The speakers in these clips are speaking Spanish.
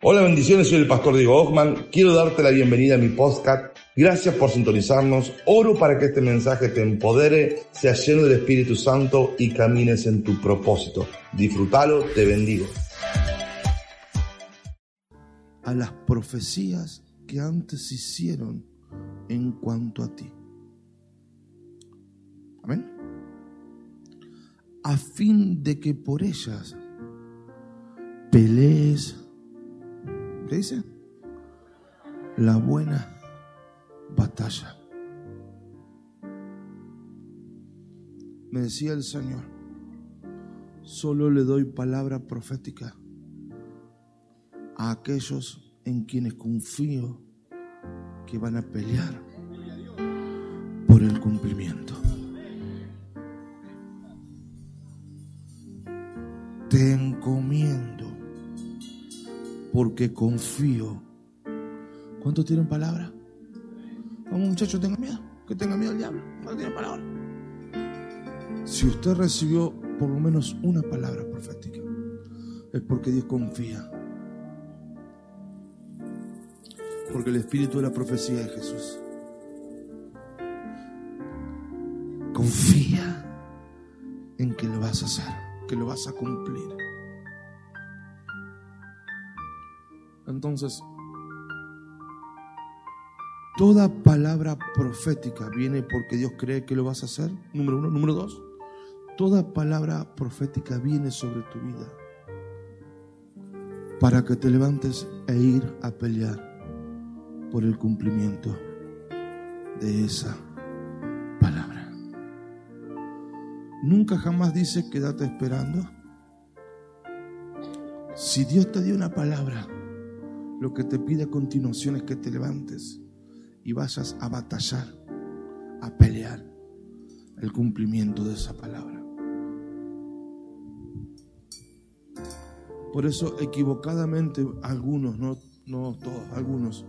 Hola, bendiciones, soy el pastor Diego Hoffman. Quiero darte la bienvenida a mi podcast. Gracias por sintonizarnos. Oro para que este mensaje te empodere, sea lleno del Espíritu Santo y camines en tu propósito. Disfrútalo, te bendigo. A las profecías que antes hicieron en cuanto a ti. Amén. A fin de que por ellas pelees ¿Qué dice? La buena batalla. Me decía el Señor, solo le doy palabra profética a aquellos en quienes confío que van a pelear por el cumplimiento. Te encomiendo porque confío. ¿Cuántos tienen palabra? Vamos muchachos, tenga miedo, que tenga miedo al diablo. ¿Cuántos tienen palabra? Si usted recibió por lo menos una palabra profética, es porque Dios confía. Porque el espíritu de la profecía es Jesús. Confía en que lo vas a hacer, que lo vas a cumplir. Entonces, toda palabra profética viene porque Dios cree que lo vas a hacer. Número uno. Número dos, toda palabra profética viene sobre tu vida para que te levantes e ir a pelear por el cumplimiento de esa palabra. Nunca jamás dice quédate esperando. Si Dios te dio una palabra, lo que te pide a continuación es que te levantes y vayas a batallar, a pelear el cumplimiento de esa palabra. Por eso equivocadamente algunos, no, no todos, algunos,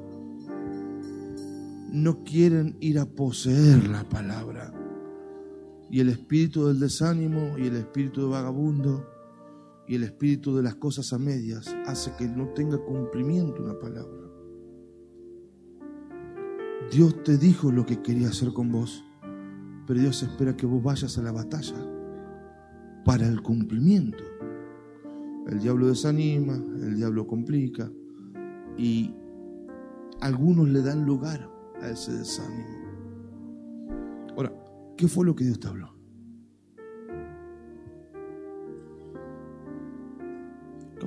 no quieren ir a poseer la palabra. Y el espíritu del desánimo y el espíritu de vagabundo y el espíritu de las cosas a medias hace que no tenga cumplimiento una palabra. Dios te dijo lo que quería hacer con vos, pero Dios espera que vos vayas a la batalla para el cumplimiento. El diablo desanima, el diablo complica y algunos le dan lugar a ese desánimo. Ahora, ¿qué fue lo que Dios te habló?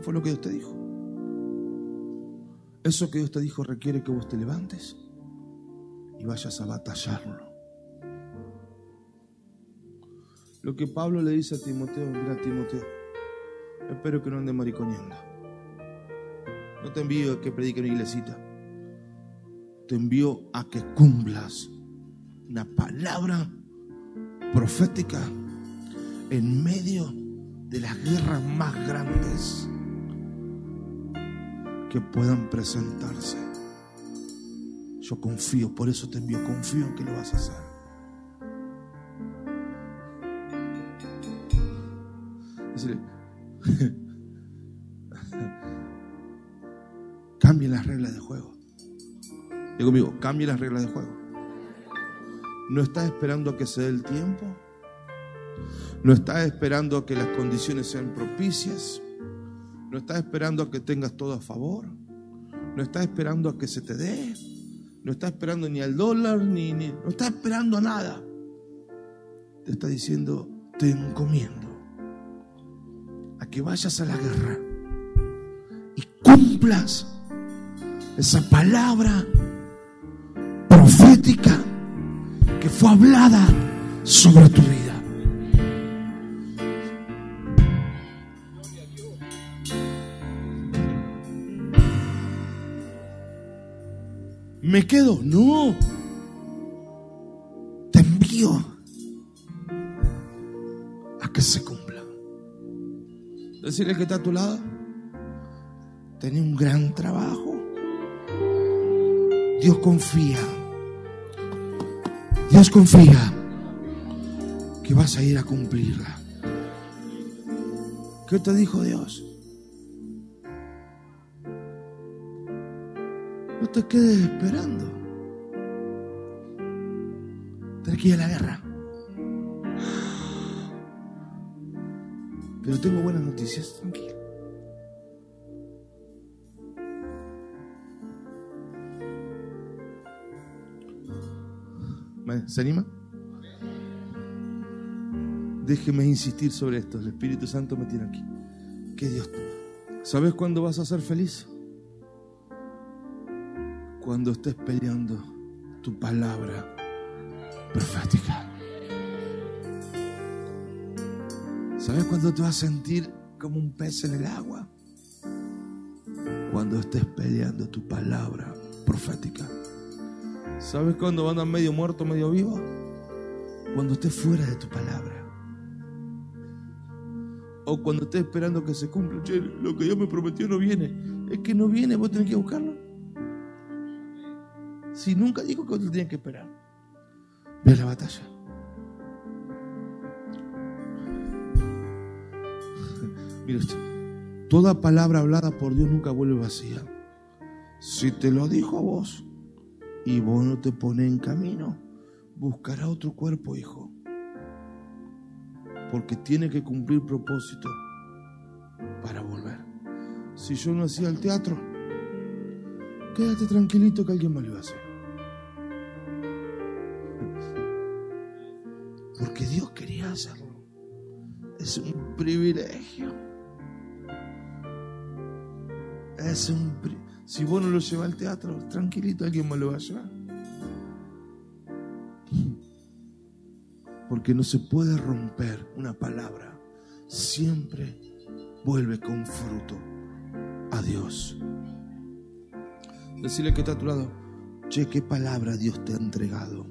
Fue lo que Dios te dijo? Eso que Dios te dijo requiere que vos te levantes y vayas a batallarlo. Lo que Pablo le dice a Timoteo, mira Timoteo, espero que no ande mariconeando. No te envío a que predique una iglesita. Te envío a que cumplas una palabra profética en medio de las guerras más grandes que puedan presentarse. Yo confío, por eso te envío, confío en que lo vas a hacer. Decirle, cambie las reglas de juego. Digo conmigo, cambie las reglas de juego. No estás esperando que se dé el tiempo. No estás esperando que las condiciones sean propicias. No estás esperando a que tengas todo a favor. No estás esperando a que se te dé. No estás esperando ni al dólar, ni, ni no estás esperando a nada. Te está diciendo, te encomiendo a que vayas a la guerra y cumplas esa palabra profética que fue hablada sobre tu vida. ¿Me quedo? No. Te envío a que se cumpla. Decirle que está a tu lado. Tenés un gran trabajo. Dios confía. Dios confía que vas a ir a cumplirla. ¿Qué te dijo Dios? Te quedes esperando. Tenés que a la guerra. Pero tengo buenas noticias, tranquilo. ¿Se anima? Déjeme insistir sobre esto. El Espíritu Santo me tiene aquí. Que Dios. ¿Sabes cuándo vas a ser feliz? Cuando estés peleando tu palabra profética. ¿Sabes cuándo te vas a sentir como un pez en el agua? Cuando estés peleando tu palabra profética. ¿Sabes cuándo van a medio muerto, medio vivo? Cuando estés fuera de tu palabra. O cuando estés esperando que se cumpla. Che, lo que Dios me prometió no viene. Es que no viene, vos tenés que buscarlo. Si nunca dijo que vos tenías que esperar. Ve la batalla. Mira toda palabra hablada por Dios nunca vuelve vacía. Si te lo dijo a vos y vos no te pones en camino, buscará otro cuerpo, hijo porque tiene que cumplir propósito para volver. Si yo no hacía el teatro, quédate tranquilito que alguien más lo va a hacer. Dios quería hacerlo. Es un privilegio. Es un si vos no lo llevas al teatro, tranquilito alguien más lo va a llevar. porque no se puede romper una palabra. Siempre vuelve con fruto a Dios. Decirle que está a tu lado, che, ¿qué palabra Dios te ha entregado?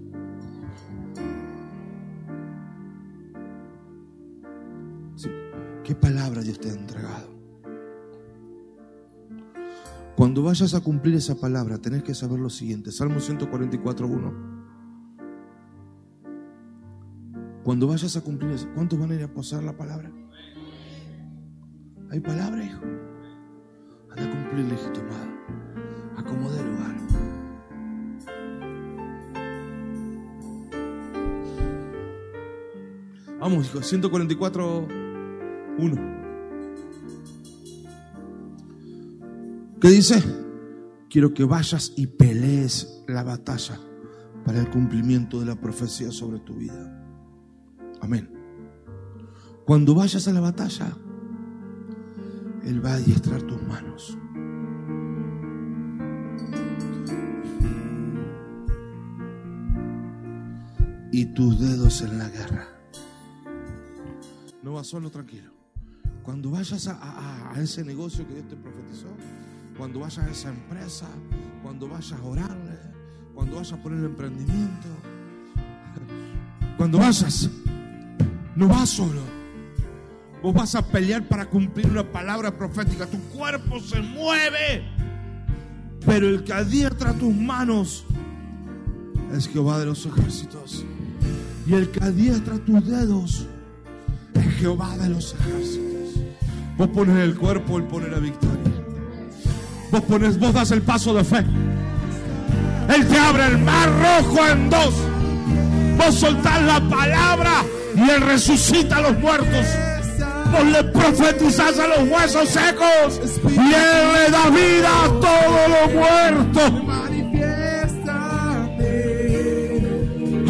¿Qué palabra Dios te ha entregado? Cuando vayas a cumplir esa palabra, tenés que saber lo siguiente. Salmo 144, 1. Cuando vayas a cumplir eso, ¿cuántos van a ir a posar la palabra? ¿Hay palabra, hijo? Anda a cumplir legitimado. Acomode el lugar. Vamos, hijo, 144, 1. ¿Qué dice? Quiero que vayas y pelees la batalla para el cumplimiento de la profecía sobre tu vida. Amén. Cuando vayas a la batalla, Él va a adiestrar tus manos. Y tus dedos en la guerra. No vas solo, tranquilo. Cuando vayas a, ese negocio que Dios te profetizó, cuando vayas a esa empresa, cuando vayas a orarle, cuando vayas a poner el emprendimiento, cuando vayas no vas solo. Vos vas a pelear para cumplir una palabra profética. Tu cuerpo se mueve. Pero el que adiestra tus manos es Jehová de los ejércitos. Y el que adiestra tus dedos es Jehová de los ejércitos. Vos pones el cuerpo, él pone la victoria. Vos pones, vos das el paso de fe. Él te abre el mar rojo en dos. Vos soltás la palabra y Él resucita a los muertos. Vos le profetizás a los huesos secos y Él le da vida a todo lo muerto.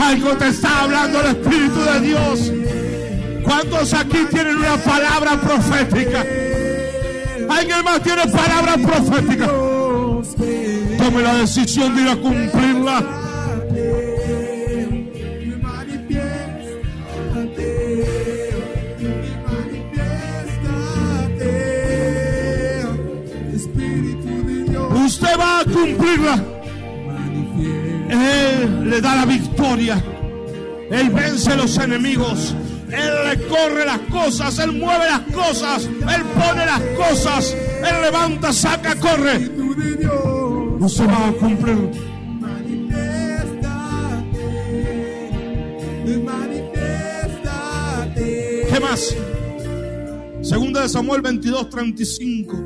Algo te está hablando el Espíritu de Dios. ¿Cuántos aquí tienen una palabra profética? ¿Alguien más tiene palabra profética? Tome la decisión de ir a cumplirla. usted va a cumplirla. Él le da la victoria. Él vence a los enemigos. Él le corre las cosas. Él mueve las cosas. Él pone las cosas. Él levanta, saca, corre. No se va a cumplir. ¿Qué más? Segunda de Samuel 22, 35.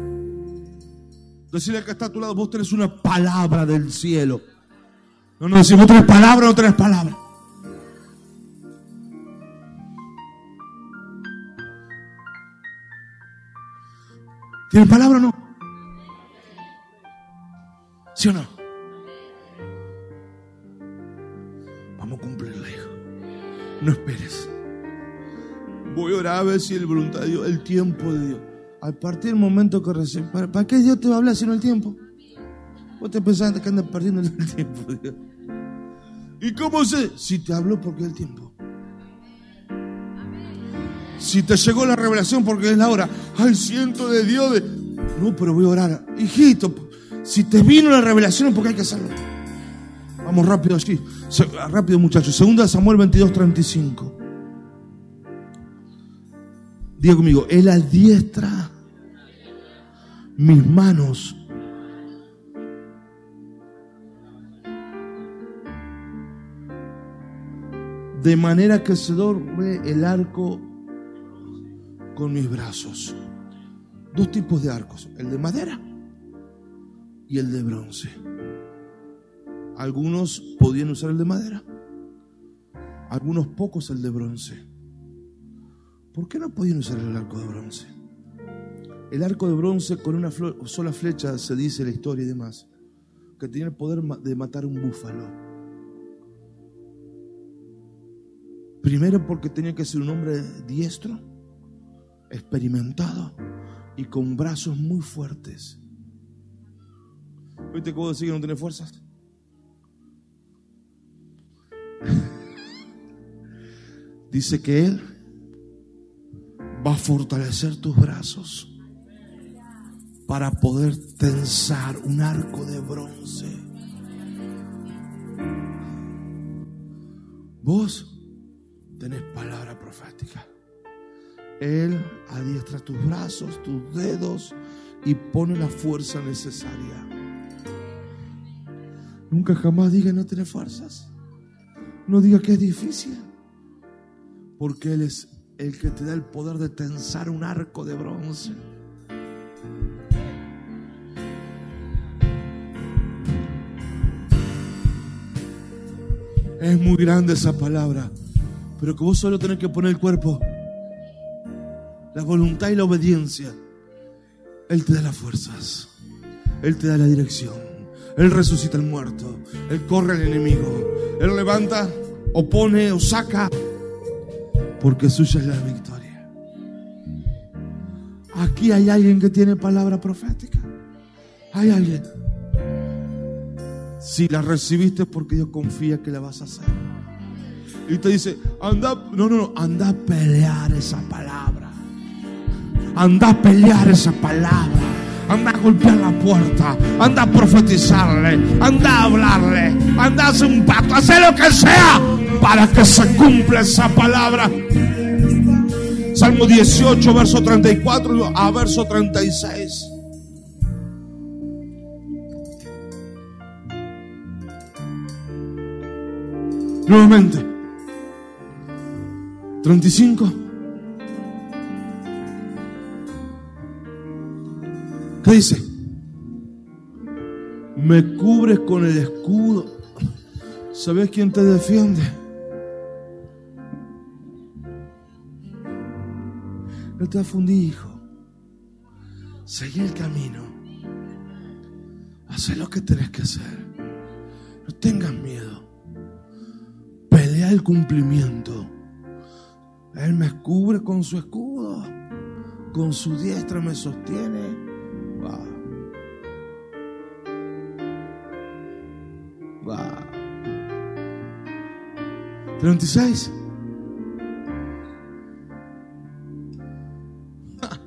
Decirle que está a tu lado, vos tenés una palabra del cielo. No, no, si vos tenés palabra, no tenés palabra. ¿Tienes palabra o no? ¿Sí o no? Vamos a cumplirla, hijo. No esperes. Voy a orar a ver si el voluntad de Dios, el tiempo de Dios. A partir del momento que recién, ¿para, qué Dios te va a hablar sino el tiempo? Vos te pensás que andas perdiendo el tiempo, Dios. ¿Y cómo sé? Si te habló porque el tiempo. Si te llegó la revelación porque es la hora. Ay, siento de Dios de... No, pero voy a orar. Hijito, si te vino la revelación es porque hay que hacerlo. Vamos rápido allí. Rápido muchachos. Segunda Samuel 22, 35. Diga conmigo, Él adiestra mis manos. De manera que se duerme el arco con mis brazos. Dos tipos de arcos, el de madera y el de bronce. Algunos podían usar el de madera, algunos pocos el de bronce. ¿Por qué no podían usar el arco de bronce? El arco de bronce con una sola flecha, se dice la historia y demás, que tenía el poder de matar un búfalo. Primero porque tenía que ser un hombre diestro, experimentado y con brazos muy fuertes. ¿Viste cómo decir que no tiene fuerzas? Dice que Él va a fortalecer tus brazos para poder tensar un arco de bronce. Vos tenés palabra profética. Él adiestra tus brazos, tus dedos y pone la fuerza necesaria. Nunca jamás diga no tenés fuerzas. No diga que es difícil. Porque Él es el que te da el poder de tensar un arco de bronce. Es muy grande esa palabra, pero que vos solo tenés que poner el cuerpo, la voluntad y la obediencia. Él te da las fuerzas, Él te da la dirección, Él resucita al muerto, Él corre al enemigo, Él levanta, opone o saca porque suya es la victoria. Aquí hay alguien que tiene palabra profética. Hay alguien. Si la recibiste es porque Dios confía que la vas a hacer. Y te dice, anda, no, no, no, anda a pelear esa palabra. Anda a pelear esa palabra. Anda a golpear la puerta. Anda a profetizarle. Anda a hablarle. Anda a hacer un pacto. Hacer lo que sea para que se cumpla esa palabra. Salmo 18, verso 34 a verso 36. Nuevamente. 35. ¿Qué dice? Me cubres con el escudo. ¿Sabes quién te defiende? No te afundí, hijo. Seguí el camino. Haz lo que tenés que hacer. No tengas miedo. Pelea el cumplimiento. Él me cubre con su escudo. Con su diestra me sostiene. Va. 36.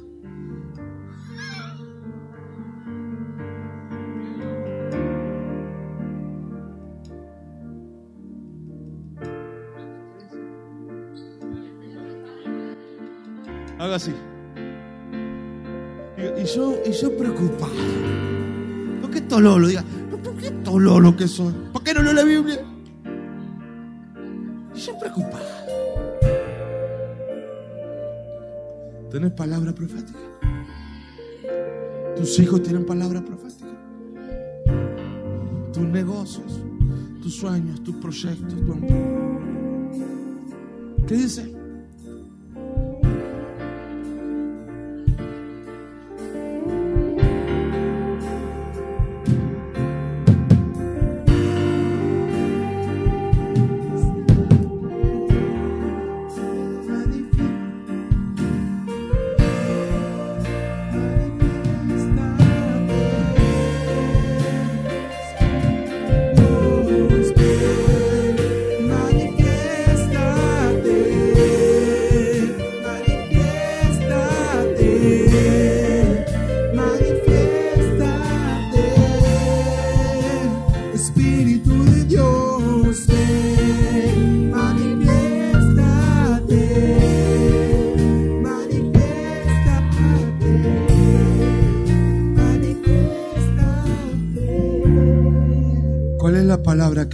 así. Y, yo, y yo preocupado. ¿Por qué tololo? Diga, ¿por qué tololo que soy? ¿Por qué no leo la Biblia? Y yo preocupado. ¿Tenés palabra profética? Tus hijos tienen palabra profética. Tus negocios, tus sueños, tus proyectos. Tu... ¿Qué dice?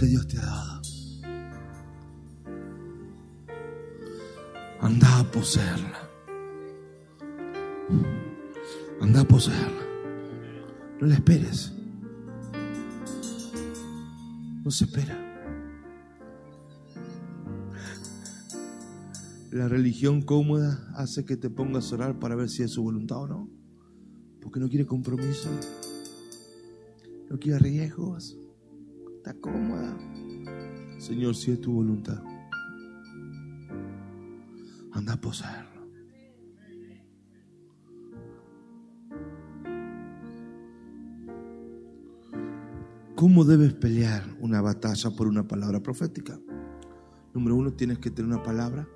Que Dios te ha dado. Anda a poseerla. Anda a poseerla. No la esperes. No se espera. La religión cómoda hace que te pongas a orar para ver si es su voluntad o no. Porque no quiere compromiso. No quiere riesgos está cómoda. Señor, si es tu voluntad, anda a poseerlo. ¿Cómo debes pelear una batalla por una palabra profética? Número uno, tienes que tener una palabra.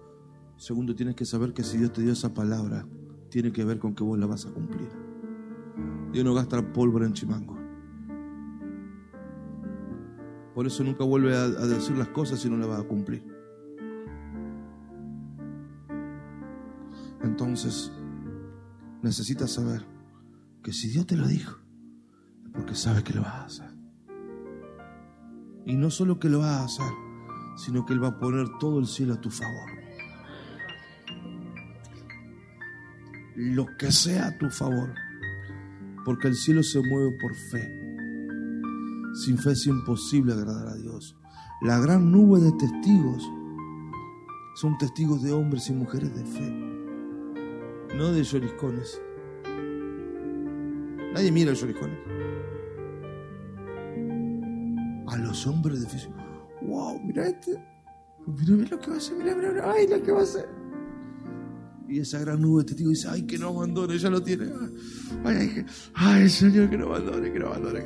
Segundo, tienes que saber que si Dios te dio esa palabra, tiene que ver con que vos la vas a cumplir. Dios no gasta pólvora en chimango. Por eso nunca vuelve a, decir las cosas si no las va a cumplir. Entonces, necesitas saber que si Dios te lo dijo, es porque sabe que lo vas a hacer. Y no solo que lo vas a hacer, sino que Él va a poner todo el cielo a tu favor. Lo que sea a tu favor, porque el cielo se mueve por fe. Sin fe es imposible agradar a Dios. La gran nube de testigos son testigos de hombres y mujeres de fe, no de lloriscones. Nadie mira los lloriscones. A los hombres de fe. Wow, mira este. Mira, mira lo que va a hacer, mira, mira, mira, ay, lo que va a hacer. Y esa gran nube de testigos dice, ay, que no abandone, ya lo tiene. Ay, ay, ay, Señor, que no abandone, que no abandone.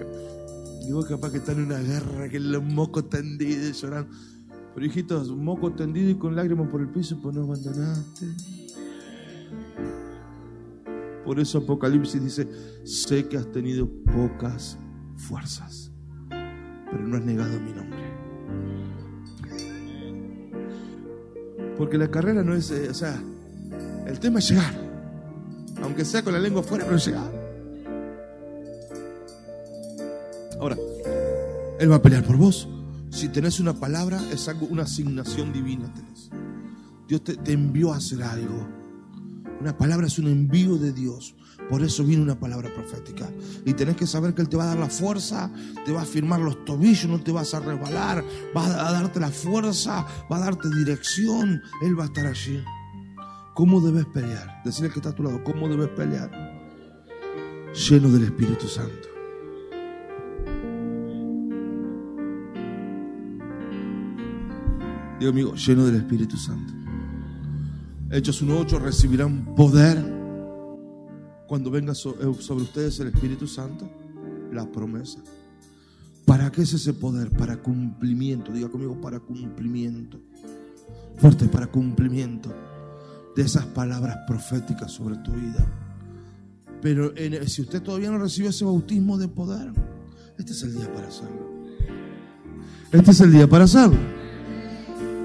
Y vos capaz que están en una guerra, que los mocos tendidos llorando. Pero hijitos, moco tendido y con lágrimas por el piso, pues no abandonaste. Por eso Apocalipsis dice, sé que has tenido pocas fuerzas, pero no has negado mi nombre. Porque la carrera no es, eh, o sea, el tema es llegar. Aunque sea con la lengua fuera, pero llegar. Ahora, Él va a pelear por vos. Si tenés una palabra, es algo, una asignación divina tenés. Dios te, envió a hacer algo. Una palabra es un envío de Dios. Por eso viene una palabra profética. Y tenés que saber que Él te va a dar la fuerza, te va a firmar los tobillos, no te vas a resbalar, va a darte la fuerza, va a darte dirección. Él va a estar allí. ¿Cómo debes pelear? Decirle que está a tu lado, ¿cómo debes pelear? Lleno del Espíritu Santo. Digo amigo, lleno del Espíritu Santo. Hechos 1.8 recibirán poder cuando venga eh, sobre ustedes el Espíritu Santo, la promesa. ¿Para qué es ese poder? Para cumplimiento. Diga conmigo, para cumplimiento. Fuerte, para cumplimiento de esas palabras proféticas sobre tu vida. Pero si usted todavía no recibió ese bautismo de poder, este es el día para hacerlo. Este es el día para hacerlo.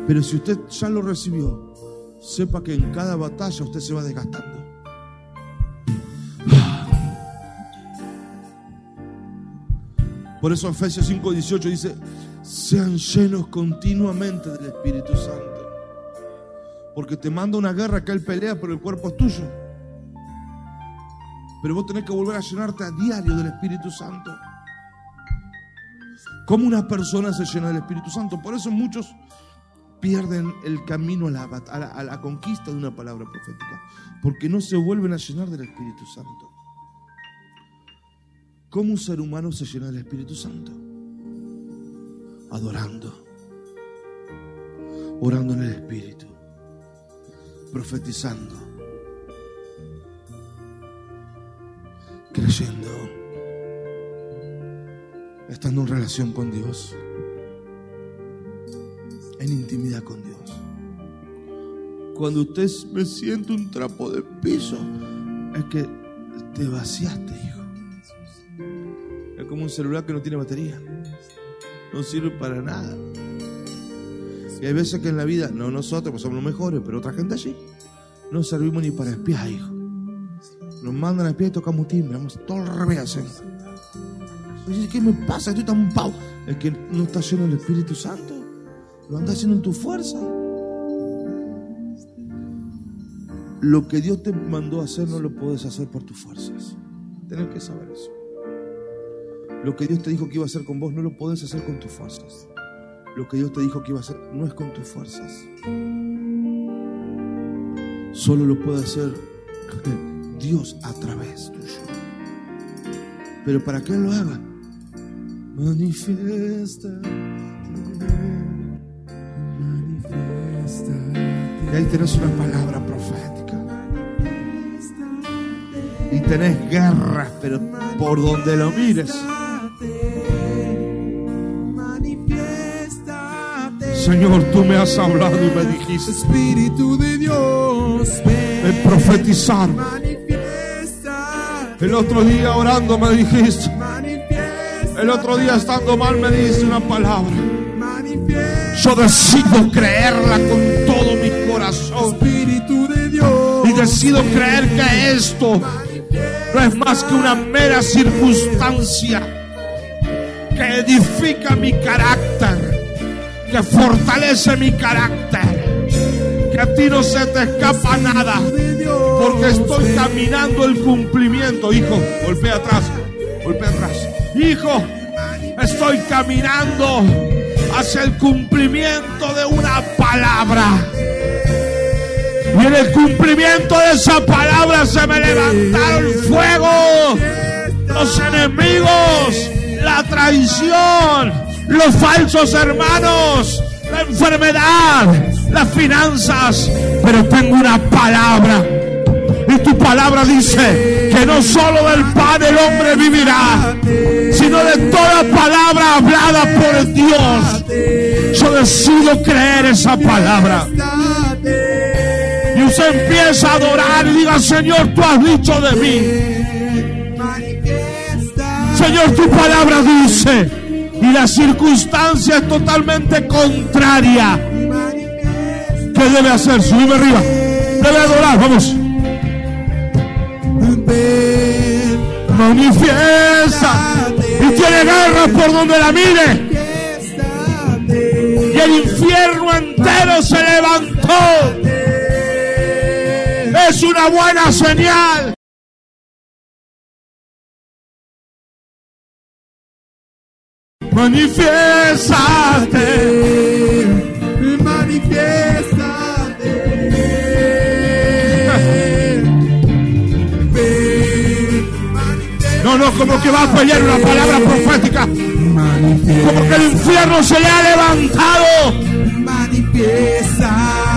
Pero si usted ya lo recibió, sepa que en cada batalla usted se va desgastando. Por eso Efesios 5:18 dice, sean llenos continuamente del Espíritu Santo. Porque te manda una guerra que Él pelea, pero el cuerpo es tuyo. Pero vos tenés que volver a llenarte a diario del Espíritu Santo. ¿Cómo una persona se llena del Espíritu Santo? Por eso muchos pierden el camino a la, a la, a la conquista de una palabra profética. Porque no se vuelven a llenar del Espíritu Santo. ¿Cómo un ser humano se llena del Espíritu Santo? Adorando, orando en el Espíritu, profetizando, creyendo, estando en relación con Dios, en intimidad con Dios. Cuando usted me siente un trapo de piso, es que te vaciaste, hijo. Es como un celular que no tiene batería. No sirve para nada. Y hay veces que en la vida, no nosotros, pues somos los mejores, pero otra gente allí, no servimos ni para espiar, hijo. Nos mandan a espiar y tocamos timbre, vamos todo al revés ¿qué me pasa? Estoy tan pau. Es que no está lleno del Espíritu Santo. Lo andas haciendo en tu fuerza. Lo que Dios te mandó a hacer no lo puedes hacer por tus fuerzas. Tienes que saber eso. Lo que Dios te dijo que iba a hacer con vos no lo puedes hacer con tus fuerzas. Lo que Dios te dijo que iba a hacer no es con tus fuerzas. Solo lo puede hacer Dios a través tuyo. Pero para que lo haga, manifiesta. Y ahí tenés una palabra profética. Y tenés guerras, pero por donde lo mires. Señor, tú me has hablado y me dijiste Espíritu de Dios, de profetizar. El otro día orando me dijiste. El otro día estando mal me dijiste una palabra. Yo decido creerla con corazón. Espíritu de Dios, Y decido creer que esto no es más que una mera circunstancia que edifica mi carácter, que fortalece mi carácter, que a ti no se te escapa nada, porque estoy caminando el cumplimiento. Hijo, golpea atrás, golpea atrás. Hijo, estoy caminando hacia el cumplimiento de una palabra. Y en el cumplimiento de esa palabra se me levantaron fuego, los enemigos, la traición, los falsos hermanos, la enfermedad, las finanzas. Pero tengo una palabra. Y tu palabra dice que no solo del pan el hombre vivirá, sino de toda palabra hablada por Dios. Yo decido creer esa palabra. Usted empieza a adorar y diga, Señor, tú has dicho de mí. Señor, tu palabra dice. Y la circunstancia es totalmente contraria. ¿Qué debe hacer? Subirme arriba. Debe adorar, vamos. Manifiesta. Y tiene guerra por donde la mire. Y el infierno entero se levantó. Es una buena señal. Manifiéstate. No, no, como que va a pelear una palabra profética. Como que el infierno se le ha levantado.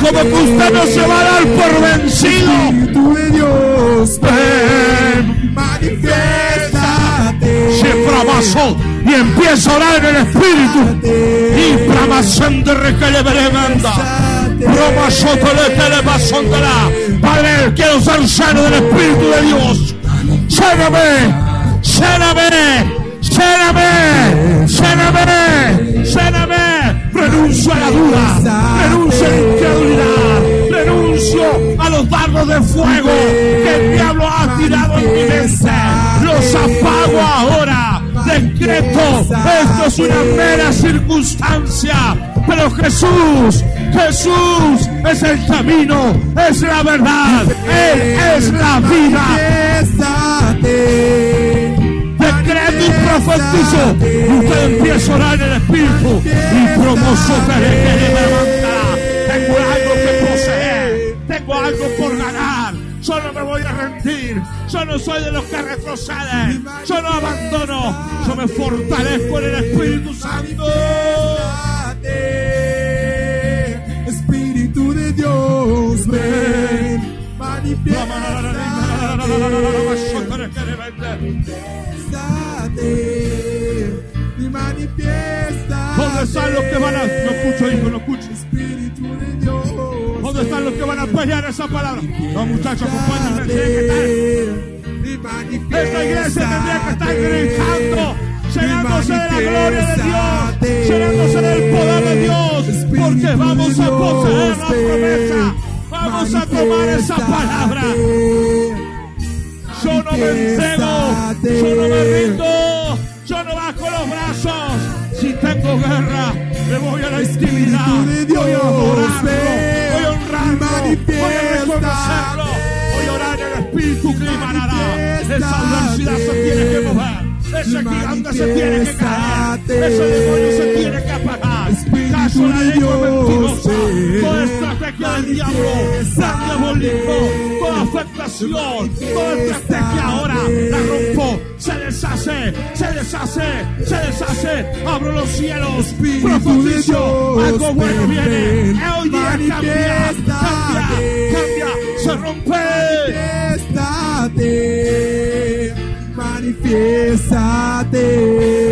Como que usted no se va a dar por vencido. Espíritu de Dios, Ven, manifiéstate. se frabasó y empieza a orar en el espíritu. Y pramasón de requelebremanda. Padre, quiero ser lleno del Espíritu de Dios. Lléname, lléname, lléname, lléname, lléname. Renuncio a la duda, renuncio a la incredulidad, renuncio a los dardos de fuego que el diablo ha tirado en mi mente. Los apago ahora. Decreto, esto es una mera circunstancia, pero Jesús, Jesús es el camino, es la verdad, Él es la vida. Profetizo. Usted empieza a orar en el Espíritu. Y promoso que me levantará. Tengo algo que poseer. Tengo algo por ganar. Yo no me voy a rendir. Yo no soy de los que retroceden. Yo no abandono. Yo me fortalezco en el Espíritu Santo. Espíritu de Dios, ven, manifiéstate y manifiesta. ¿Dónde están los que van a.? No escucho, hijo, no escucho. Espíritu de Dios. ¿Dónde están los que van a pelear esa palabra? No, muchachos, acompáñenme. Esta iglesia tendría que estar gritando, llenándose de la gloria de Dios, llenándose del poder de Dios, porque vamos a poseer la promesa, vamos a tomar esa palabra. Yo no me entrego, yo no me rindo, yo no bajo los brazos. Si tengo guerra, me voy a la intimidad, voy a adorarlo, voy a honrarlo, voy a reconocerlo, voy a orar el Espíritu que emanará. Esa adversidad se tiene que mover. Ese gigante se tiene que caer. Ese demonio se tiene que apagar. Caso la lengua mentirosa. Toda estrategia del diablo. Plan diabólico. Toda afectación. Toda estrategia ahora la rompo. Se deshace. Se deshace. Se deshace. Abro los cielos. Profetizo. Algo bueno viene. Hoy día cambia. Cambia. Cambia. Se rompe. Manifiéstate, manifiéstate.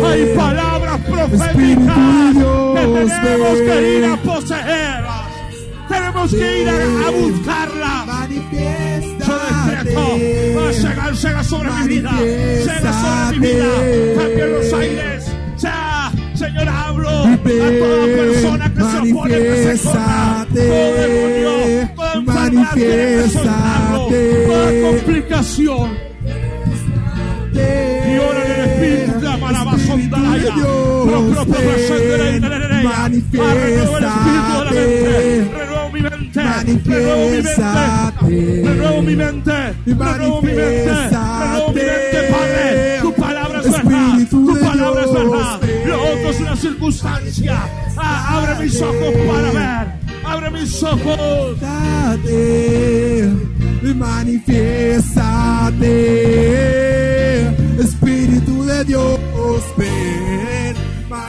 Hay palabras proféticas que tenemos que ir a poseerlas. Tenemos que ir a, a buscarlas. Yo decreto, va a llegar, llega sobre mi vida, llega sobre mi vida, cambia los aires. Ya, Señor, hablo a toda persona que se opone, que se corra. Todo demonio, toda enfermedad tiene que soltarlo, toda complicación. Y ora en el Espíritu, la. Pro, Ah, renuevo mi mente. Renuevo mi mente. Renuevo mi mente. Renuevo mi mente. Renuevo mi mente, Padre. Tu palabra es verdad. Tu palabra es verdad. Lo otro es una circunstancia. Ah, abre mis ojos para ver. Abre mis ojos. manifiéstate, Espíritu de Dios, ven,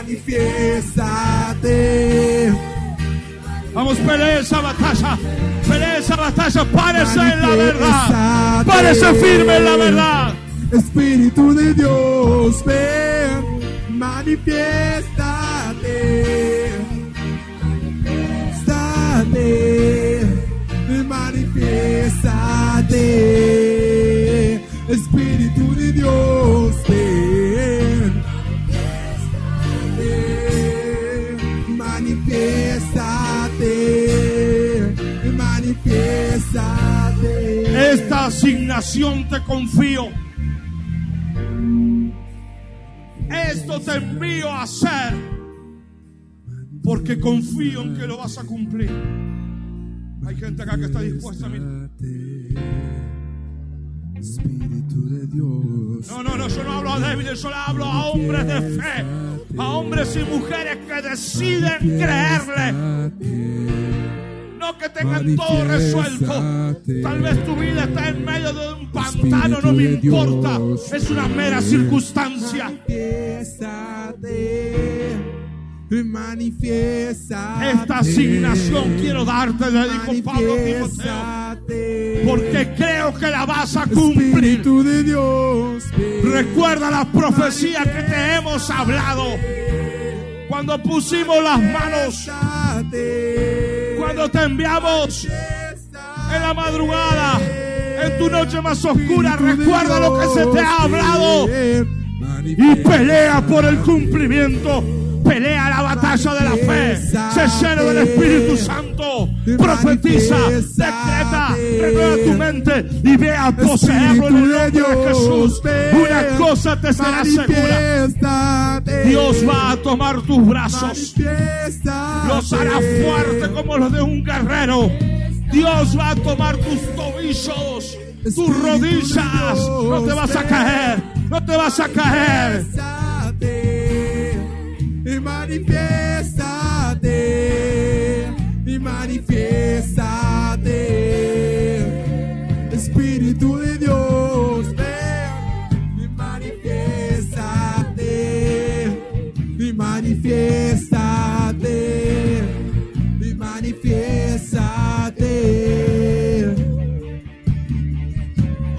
manifiéstate. Vamos, pelea esa batalla. Pelea esa batalla. Párese en la verdad. Párese firme en la verdad. Espíritu de Dios, ven, manifiéstate. Manifiéstate, manifiéstate. Espíritu de Dios, ven. Esta asignación te confío. Esto te envío a hacer. Porque confío en que lo vas a cumplir. Hay gente acá que está dispuesta a mirar. Espíritu de Dios. No, no, no, yo no hablo a débiles, yo le hablo a hombres de fe, a hombres y mujeres que deciden creerle, no que tengan todo resuelto. Tal vez tu vida está en medio de un pantano, no me importa, es una mera circunstancia. Manifiéstate. Esta asignación quiero darte, le dijo Pablo Timoteo, porque creo que la vas a cumplir. De Dios. Recuerda las profecías que te hemos hablado. Cuando pusimos las manos. Cuando te enviamos en la madrugada, en tu noche más oscura, recuerda lo que se te ha hablado y pelea por el cumplimiento. Pelea la batalla de la fe. Se llena del Espíritu Santo. Profetiza, decreta, renueva tu mente y ve a poseerlo en el nombre de Jesús. Una cosa te será segura. Dios va a tomar tus brazos. Los hará fuerte como los de un guerrero. Dios va a tomar tus tobillos, tus rodillas. No te vas a caer, no te vas a caer. Manifiéstate. manifiéstate, y manifiéstate, Espíritu de Dios, ven y manifiéstate, y manifiéstate, y manifiéstate.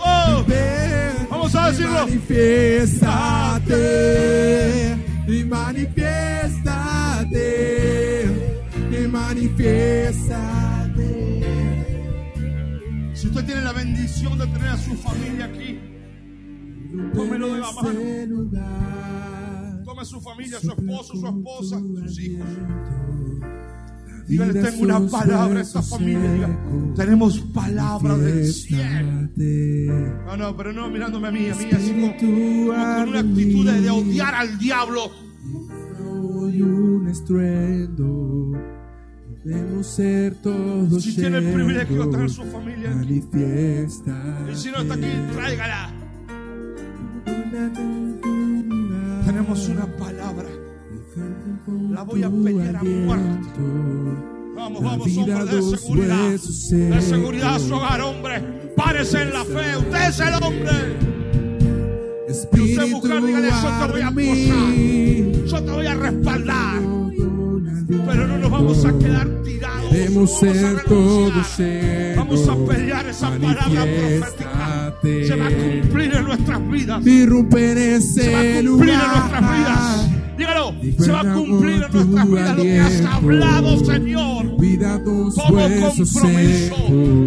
Oh, Ven Vamos a y decirlo. Manifiéstate, y Si usted tiene la bendición de tener a su familia aquí, tómelo de la mano. Tome a su familia, su esposo, su esposa, sus hijos. Dígale, tengo una palabra a esta familia. Diga, tenemos palabra del cielo. No, no, pero no mirándome a mí, a mí, así como, como con una actitud de, odiar al diablo. Soy un estruendo. Debemos ser todos Si tiene el privilegio de tener su familia aquí. Y si no está aquí, tráigala. Tenemos una palabra. La voy a pelear a muerte. Vamos, vamos, hombre, de seguridad. De seguridad a su hogar, hombre. Párese en la fe. Usted es el hombre. Espíritu mujer, dígale, yo te voy a mí. Yo te voy a respaldar. Pero no nos vamos a quedar tirados. A ser todos. Vamos a pelear esa palabra profética. Se va a cumplir en nuestras vidas. Se va a cumplir en nuestras vidas. Dígalo, se va a cumplir en nuestras vidas lo que has hablado, Señor. Huesos compromiso,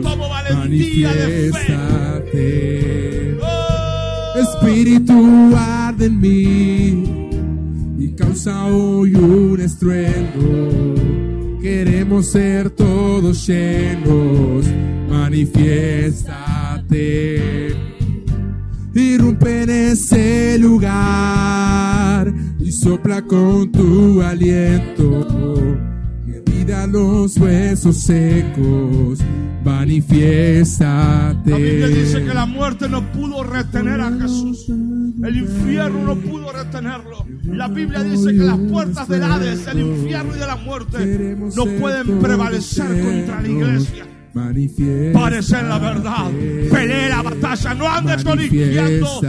tomo valentía de fe. Oh, Espíritu arde en mí causa hoy un estruendo. Queremos ser todos llenos. Manifiéstate. Irrumpe en ese lugar y sopla con tu aliento. Vida los huesos secos. Manifiéstate. La Biblia dice que la muerte no pudo retener a Jesús. El infierno no pudo retenerlo. La Biblia dice que las puertas del Hades, del infierno y de la muerte no pueden prevalecer contra la iglesia. En la verdad. Pelee la batalla. No ande coliqueando.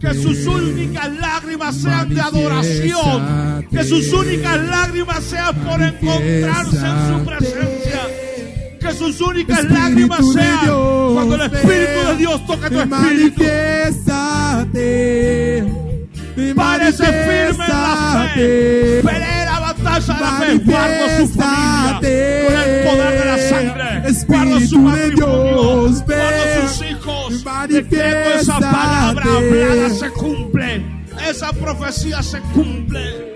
Que sus únicas lágrimas sean de adoración. Que sus únicas lágrimas sean por encontrarse en su presencia. Que sus únicas lágrimas sean cuando el Espíritu de Dios toque tu espíritu. Párese firme en la fe. manifiéstate. Batalla de la fe. Guardo su familia con el poder de la sangre. Su Espíritu de matrimonio. Dios. Guardo sus hijos. Decreto esa palabra hablada se cumple. Esa profecía se cumple.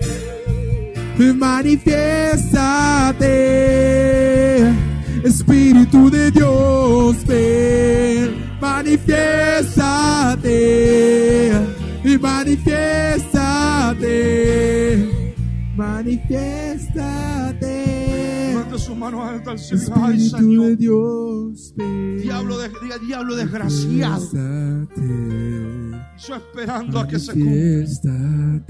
manifiéstate. Espíritu de Dios, ven, manifiéstate. Y manifiéstate. Manifiéstate. Levante su mano alta al. Ay, de. Dios. Diablo, de, diga, diablo desgraciado. Yo esperando a que se cumpla.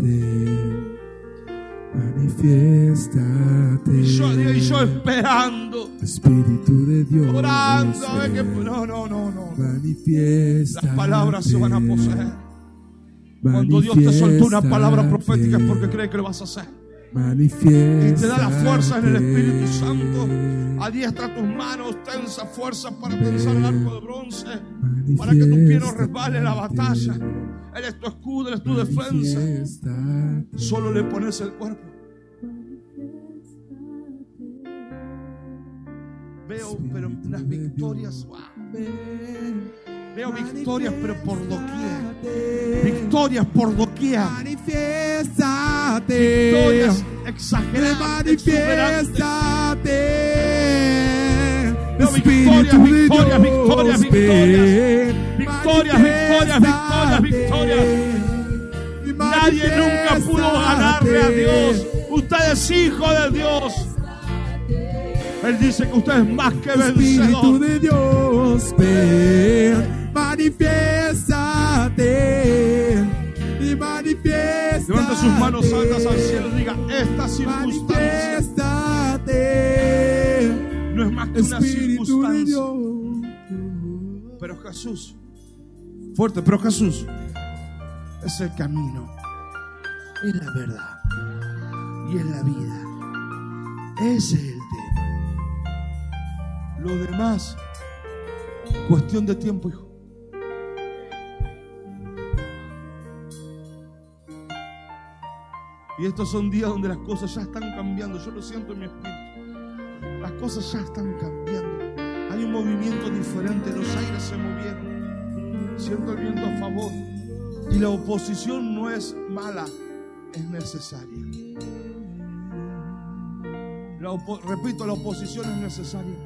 Manifiéstate. Yo, y yo esperando. Espíritu de Dios. Orando. a ver que- ven. no, no, no, no. Manifiéstate. Las palabras se van a poseer. Cuando Dios te soltó una palabra profética es porque cree que lo vas a hacer. Y te da la fuerza en el Espíritu Santo. Adiestra tus manos, tensa fuerza para tensar el arco de bronce. Para que tu pie no resbale la batalla. Él es tu escudo, Él es tu defensa. Solo le pones el cuerpo. Veo, pero las victorias, wow. Veo victorias, pero por doquier. Victorias por doquier. Manifiéstate. Victorias exageradas. Manifiéstate. Veo victorias, victorias, victorias, victorias. Victorias, victorias, victorias, victorias. Nadie nunca pudo ganarle a Dios. Usted es hijo de Dios. Él dice que usted es más que Espíritu vencedor. de Dios, ven, manifiéstate y manifiéstate. Levanta sus manos altas al cielo. Diga, esta circunstancia no es más que una circunstancia. Pero Jesús, fuerte, pero Jesús es el camino, es la verdad y es la vida. Ese es el tema. Lo demás, cuestión de tiempo, hijo. Y estos son días donde las cosas ya están cambiando. Yo lo siento en mi espíritu. Las cosas ya están cambiando. Hay un movimiento diferente. Los aires se movieron. Siento el viento a favor. Y la oposición no es mala, es necesaria. Repito, la oposición es necesaria.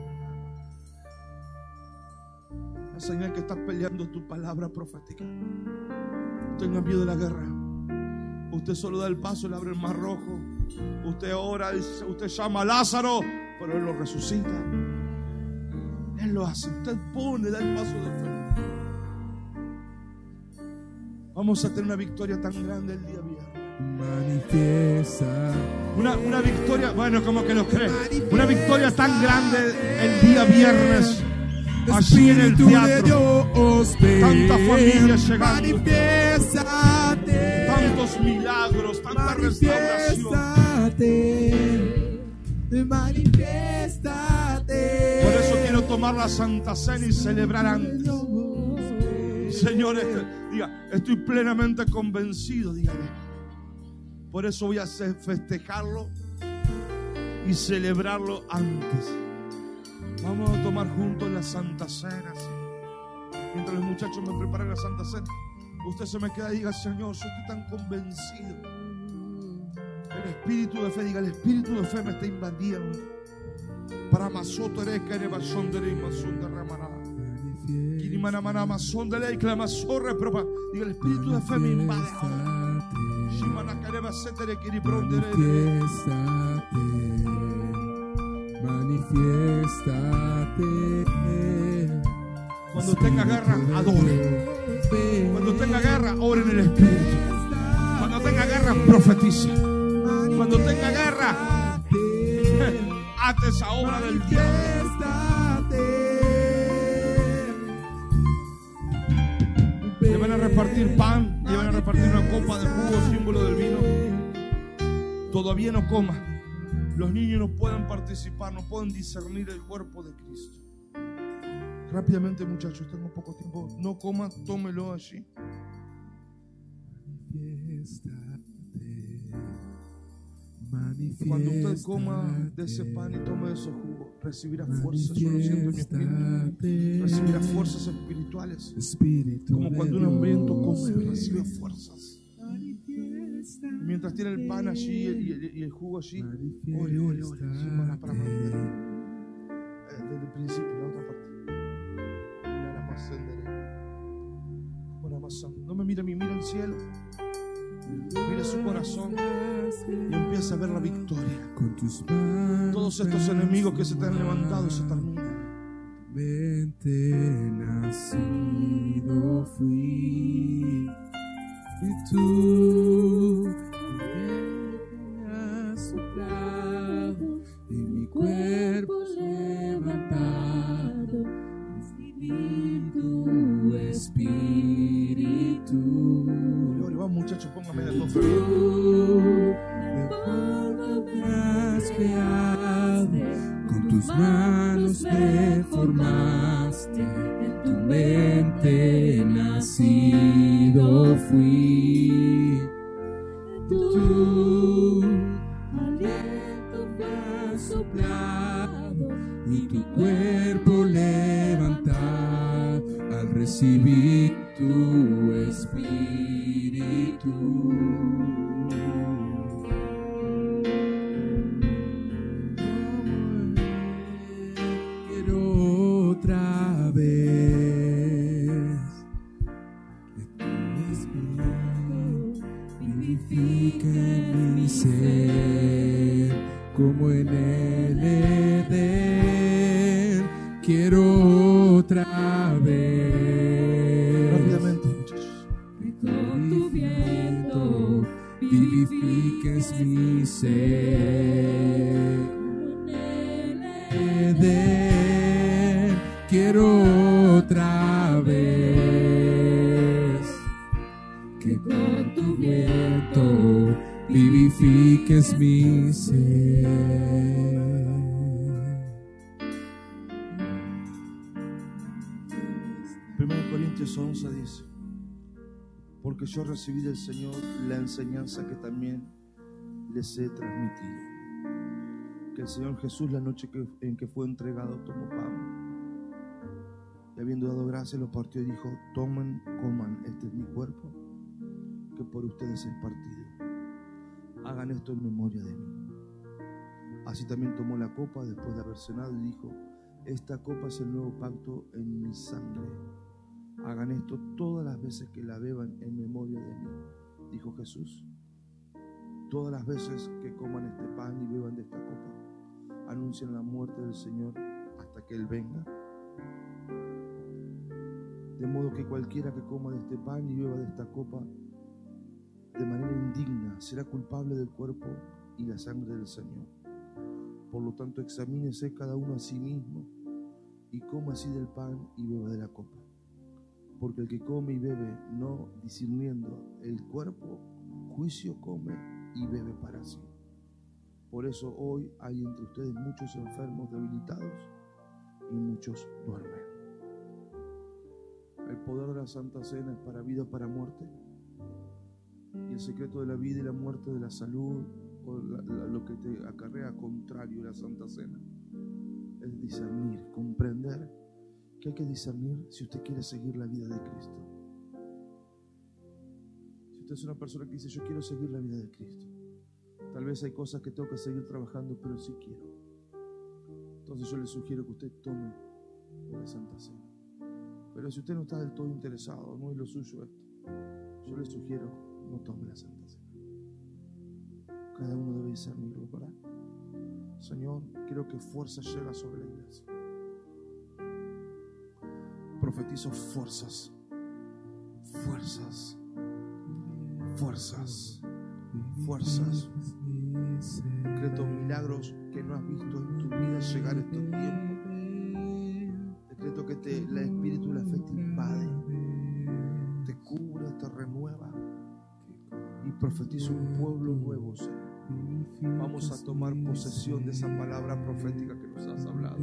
La señal que estás peleando tu palabra profética. No tengas miedo de la guerra. Usted solo da el paso, le abre el mar rojo. Usted ora, usted llama a Lázaro, pero Él lo resucita. Él lo hace. Usted pone, da el paso de fe. Vamos a tener una victoria tan grande el día viernes. Manifiesta. Una, una victoria, bueno, como que lo cree. Una victoria tan grande el día viernes. Allí en el teatro. Tanta familia llegando. Tantos milagros, tanta restauración. Manifiéstate. Por eso quiero tomar la Santa Cena y celebrar antes. Señores, diga, estoy plenamente convencido, dígale. Por eso voy a festejarlo y celebrarlo antes. Vamos a tomar juntos la Santa Cena. ¿sí? Mientras los muchachos me preparan la Santa Cena, usted se me queda y diga, Señor, yo estoy tan convencido. El espíritu de fe, diga, el espíritu de fe me está invadiendo. Para masotere que rebasondere y masonde remanada. Kirimana mana masondere y clamasorre propa. Diga, el espíritu de fe me invade. Shimana kareba setere kiriprondere. Manifiéstate. Cuando tenga guerra, adore. Cuando tenga guerra, ore en el espíritu. Cuando tenga guerra, profetice. Cuando tenga guerra, ate esa obra del diablo. Le van a repartir pan, le van a repartir una copa de jugo, símbolo del vino. Todavía no coma. Los niños no pueden participar, no pueden discernir el cuerpo de Cristo. Rápidamente, muchachos, tengo poco tiempo. No coma, tómelo allí. Cuando usted coma de ese pan y tome de esos jugos, recibirá fuerzas. Yo lo siento en mi espíritu. Recibirá fuerzas espirituales. Como cuando un hambriento come, recibe fuerzas. Mientras tiene el pan allí y el, y el jugo allí, ore, ore, ore. Para mantener. Eh, Desde el principio. Mira No me mire a mí, mira el cielo. Mire su corazón y empieza a ver la victoria. Todos estos enemigos que se te han levantado se terminan. Mente nacido fui y tú espíritu. Vamos muchachos, póngame de dos Corintios 11 dice, porque yo recibí del Señor la enseñanza que también les he transmitido. Que el Señor Jesús la noche que- en que fue entregado tomó pan y habiendo dado gracias lo partió y dijo, tomen, coman, este es mi cuerpo que por ustedes es partido. Hagan esto en memoria de mí. Así también tomó la copa después de haber cenado y dijo, esta copa es el nuevo pacto en mi sangre. Hagan esto todas las veces que la beban en memoria de mí, dijo Jesús. Todas las veces que coman este pan y beban de esta copa, anuncian la muerte del Señor hasta que Él venga. De modo que cualquiera que coma de este pan y beba de esta copa de manera indigna será culpable del cuerpo y la sangre del Señor. Por lo tanto, examínese cada uno a sí mismo y coma así del pan y beba de la copa. Porque el que come y bebe, no discerniendo el cuerpo, juicio come y bebe para sí. Por eso hoy hay entre ustedes muchos enfermos debilitados y muchos duermen. El poder de la Santa Cena es para vida para muerte. Y el secreto de la vida y la muerte, de la salud, o lo que te acarrea contrario a la Santa Cena, es discernir, comprender hay que discernir si usted quiere seguir la vida de Cristo. Si usted es una persona que dice, yo quiero seguir la vida de Cristo, tal vez hay cosas que tengo que seguir trabajando, pero sí quiero. Entonces yo le sugiero que usted tome la Santa Cena. Pero si usted no está del todo interesado, no es lo suyo esto, yo le sugiero no tome la Santa Cena. Cada uno debe discernirlo, ¿verdad? Señor, quiero que fuerza llega sobre la iglesia. Profetizo fuerzas, fuerzas, fuerzas, fuerzas. Decreto milagros que no has visto en tu vida llegar a estos tiempos. Decreto que te, el espíritu y la fe te invade, te cubre, te renueva. Y profetizo un pueblo nuevo, Señor. Vamos a tomar posesión de esa palabra profética que nos has hablado.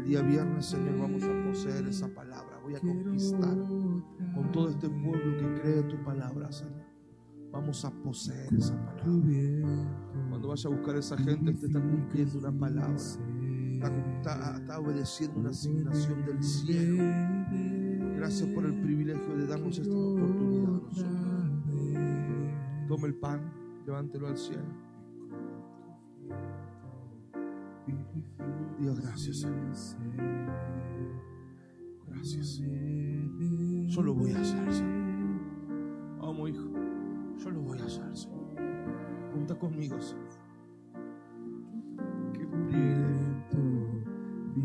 El día viernes, Señor, vamos a poseer esa palabra. Voy a conquistar con todo este pueblo que cree tu palabra, Señor. Vamos a poseer esa palabra. Cuando vaya a buscar a esa gente, usted está cumpliendo una palabra. Está, obedeciendo una asignación del cielo. Gracias por el privilegio de darnos esta oportunidad a nosotros. Tome el pan, levántelo al cielo. Dios, gracias, Señor. Gracias. Yo lo voy a hacer, Señor. Vamos, hijo. Yo lo voy a hacer, Señor. Junta conmigo, Señor.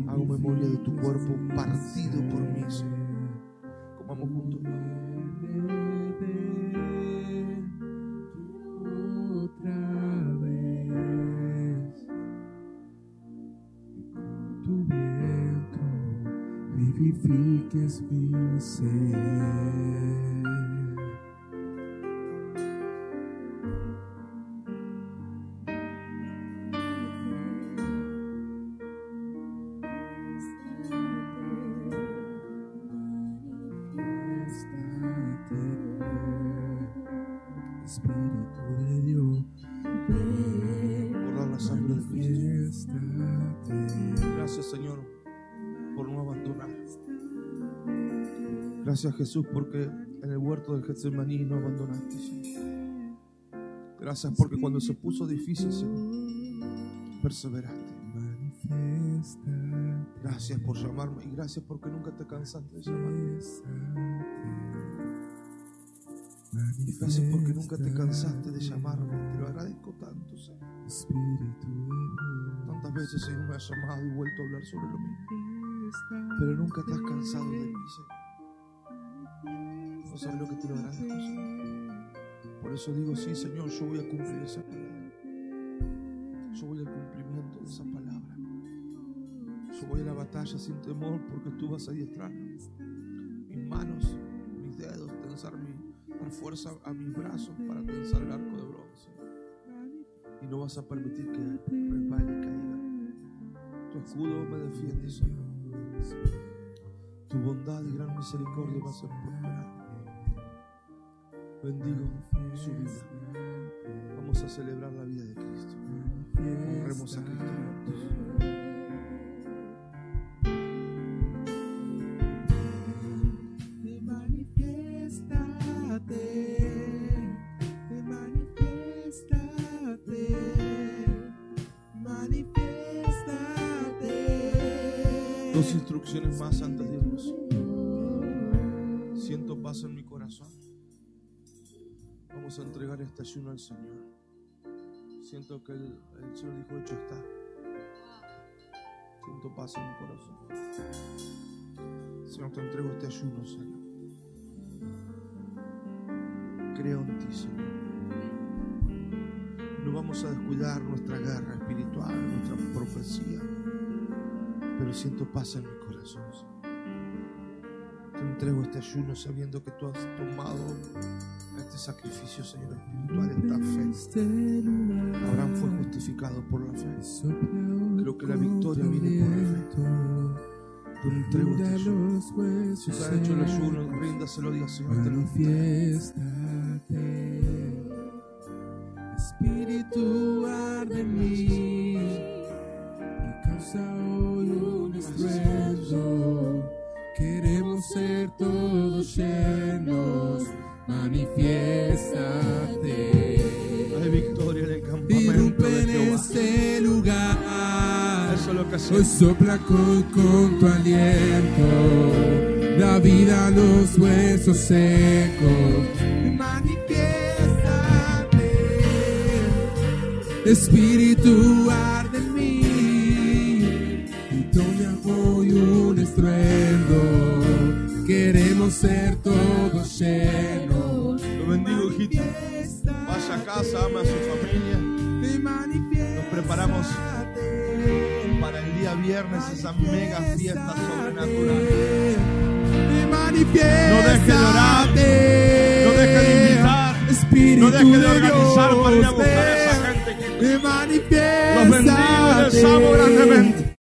Hago memoria de tu cuerpo partido por mí, Señor. Comamos juntos. Vivifiques mi ser. Gracias, Jesús, porque en el huerto del Getsemaní no abandonaste, Señor. Gracias porque cuando se puso difícil, Señor, perseveraste. Gracias por llamarme y gracias porque nunca te cansaste de llamarme. Y gracias porque nunca te cansaste de llamarme. Te lo agradezco tanto, Señor. Tantas veces, Señor, me has llamado y vuelto a hablar sobre lo mismo. Pero nunca te has cansado de mí, Señor. No sabes lo que lo agradezco, Señor. Por eso digo, sí, Señor, yo voy a cumplir esa palabra. Yo voy al cumplimiento de esa palabra. Yo voy a la batalla sin temor porque tú vas a adiestrarme. Mis manos, mis dedos, tensar mi, dar fuerza a mis brazos para tensar el arco de bronce. Y no vas a permitir que resbale y caiga. Tu escudo me defiende, Señor. Tu bondad y gran misericordia va a ser prosperada. Bendigo su vida. Vamos a celebrar la vida de Cristo. Honremos a Cristo Siento que el, Señor dijo, hecho está. Siento paz en mi corazón. Señor, te entrego este ayuno, Señor. Creo en ti, Señor. No vamos a descuidar nuestra guerra espiritual, nuestra profecía. Pero siento paz en mi corazón, Señor. Te entrego este ayuno sabiendo que tú has tomado este sacrificio, Señor, espiritual, esta fe. Abraham fue justificado por la fe. Creo que la victoria viene por la fe. Te entrego este ayuno. Si usted ha hecho el ayuno, ríndaselo, diga, Señor, te lo entrego. Hoy sopla con, con tu aliento, da vida a los huesos secos. Manifiéstate, Espíritu arde en mí, y toma hoy un estruendo. Queremos ser todos llenos. Lo bendigo, hijito. Vaya a casa, ama a su familia. Nos preparamos viernes, esa mega fiesta sobrenatural. No deje de orar. No deje de invitar. No deje de organizar para ir a buscar a esa gente que los bendigo y les amo.